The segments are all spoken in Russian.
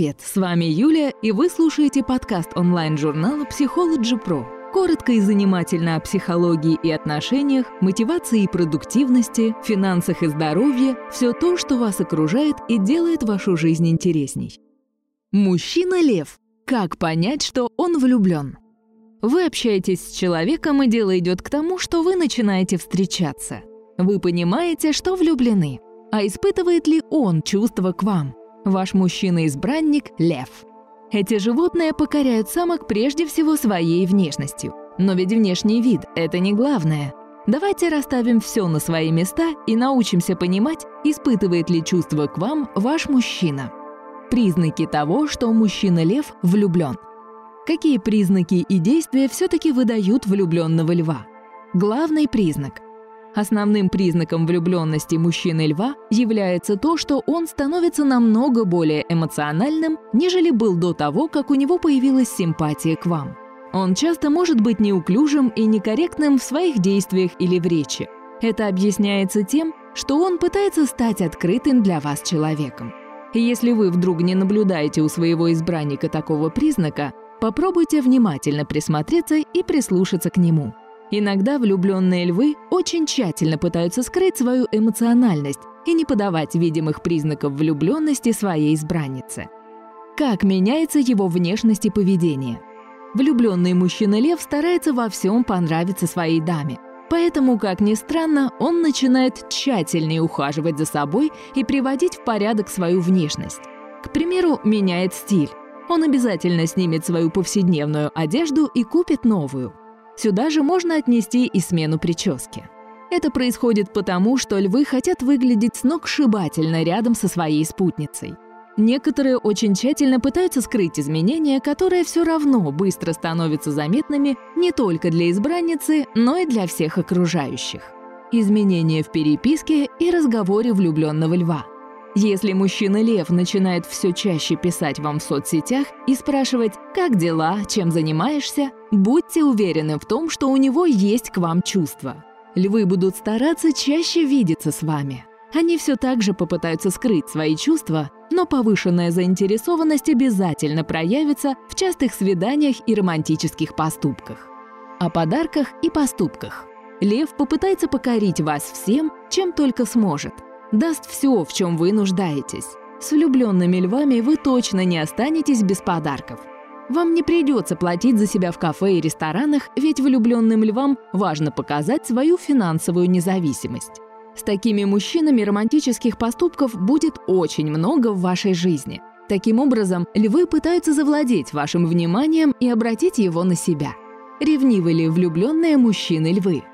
Привет, с вами Юля, и вы слушаете подкаст онлайн-журнала Psychology Pro. Коротко и занимательно о психологии и отношениях, мотивации и продуктивности, финансах и здоровье – все то, что вас окружает и делает вашу жизнь интересней. Мужчина-лев. Как понять, что он влюблен? Вы общаетесь с человеком, и дело идет к тому, что вы начинаете встречаться. Вы понимаете, что влюблены. А испытывает ли он чувства к вам? Ваш мужчина-избранник – лев. Эти животные покоряют самок прежде всего своей внешностью. Но ведь внешний вид – это не главное. Давайте расставим все на свои места и научимся понимать, испытывает ли чувства к вам ваш мужчина. Признаки того, что мужчина-лев влюблен – Какие признаки и действия все-таки выдают влюбленного льва? Главный признак. Основным признаком влюбленности мужчины льва является то, что он становится намного более эмоциональным, нежели был до того, как у него появилась симпатия к вам. Он часто может быть неуклюжим и некорректным в своих действиях или в речи. Это объясняется тем, что он пытается стать открытым для вас человеком. Если вы вдруг не наблюдаете у своего избранника такого признака, Попробуйте внимательно присмотреться и прислушаться к нему. Иногда влюбленные львы очень тщательно пытаются скрыть свою эмоциональность и не подавать видимых признаков влюбленности своей избраннице. Как меняется его внешность и поведение? Влюбленный мужчина-лев старается во всем понравиться своей даме. Поэтому, как ни странно, он начинает тщательнее ухаживать за собой и приводить в порядок свою внешность. К примеру, меняет стиль он обязательно снимет свою повседневную одежду и купит новую. Сюда же можно отнести и смену прически. Это происходит потому, что львы хотят выглядеть сногсшибательно рядом со своей спутницей. Некоторые очень тщательно пытаются скрыть изменения, которые все равно быстро становятся заметными не только для избранницы, но и для всех окружающих. Изменения в переписке и разговоре влюбленного льва – если мужчина-лев начинает все чаще писать вам в соцсетях и спрашивать «как дела?», «чем занимаешься?», будьте уверены в том, что у него есть к вам чувства. Львы будут стараться чаще видеться с вами. Они все так же попытаются скрыть свои чувства, но повышенная заинтересованность обязательно проявится в частых свиданиях и романтических поступках. О подарках и поступках. Лев попытается покорить вас всем, чем только сможет – даст все, в чем вы нуждаетесь. С влюбленными львами вы точно не останетесь без подарков. Вам не придется платить за себя в кафе и ресторанах, ведь влюбленным львам важно показать свою финансовую независимость. С такими мужчинами романтических поступков будет очень много в вашей жизни. Таким образом, львы пытаются завладеть вашим вниманием и обратить его на себя. Ревнивы ли влюбленные мужчины львы?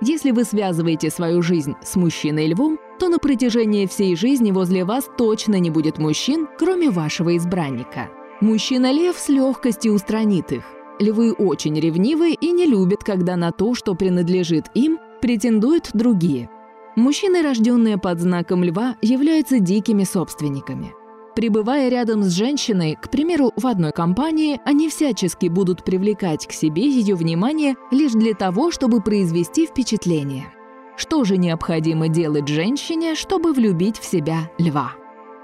Если вы связываете свою жизнь с мужчиной-львом, то на протяжении всей жизни возле вас точно не будет мужчин, кроме вашего избранника. Мужчина-лев с легкостью устранит их. Львы очень ревнивы и не любят, когда на то, что принадлежит им, претендуют другие. Мужчины, рожденные под знаком льва, являются дикими собственниками. Пребывая рядом с женщиной, к примеру, в одной компании, они всячески будут привлекать к себе ее внимание лишь для того, чтобы произвести впечатление. Что же необходимо делать женщине, чтобы влюбить в себя льва?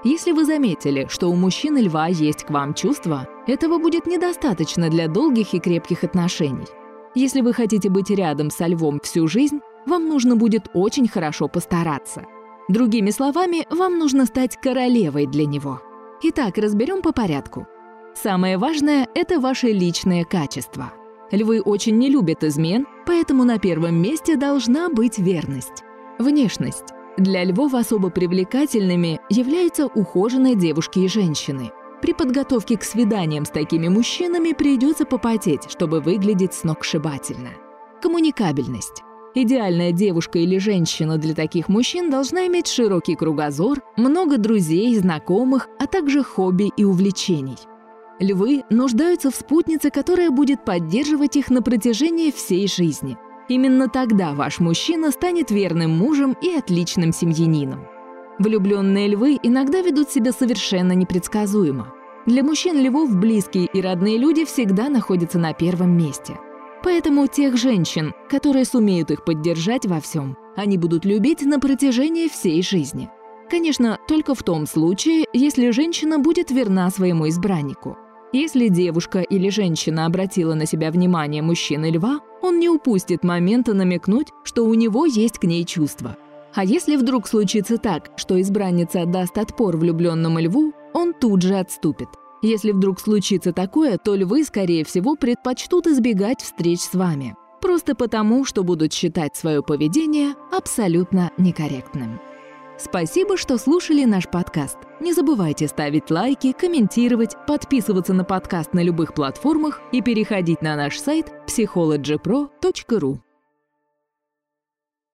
Если вы заметили, что у мужчины льва есть к вам чувства, этого будет недостаточно для долгих и крепких отношений. Если вы хотите быть рядом со львом всю жизнь, вам нужно будет очень хорошо постараться – Другими словами, вам нужно стать королевой для него. Итак, разберем по порядку. Самое важное – это ваши личные качества. Львы очень не любят измен, поэтому на первом месте должна быть верность. Внешность. Для львов особо привлекательными являются ухоженные девушки и женщины. При подготовке к свиданиям с такими мужчинами придется попотеть, чтобы выглядеть сногсшибательно. Коммуникабельность. Идеальная девушка или женщина для таких мужчин должна иметь широкий кругозор, много друзей, знакомых, а также хобби и увлечений. Львы нуждаются в спутнице, которая будет поддерживать их на протяжении всей жизни. Именно тогда ваш мужчина станет верным мужем и отличным семьянином. Влюбленные львы иногда ведут себя совершенно непредсказуемо. Для мужчин львов близкие и родные люди всегда находятся на первом месте – Поэтому тех женщин, которые сумеют их поддержать во всем, они будут любить на протяжении всей жизни. Конечно, только в том случае, если женщина будет верна своему избраннику. Если девушка или женщина обратила на себя внимание мужчины-льва, он не упустит момента намекнуть, что у него есть к ней чувства. А если вдруг случится так, что избранница отдаст отпор влюбленному льву, он тут же отступит. Если вдруг случится такое, то львы, скорее всего, предпочтут избегать встреч с вами. Просто потому, что будут считать свое поведение абсолютно некорректным. Спасибо, что слушали наш подкаст. Не забывайте ставить лайки, комментировать, подписываться на подкаст на любых платформах и переходить на наш сайт psychologypro.ru.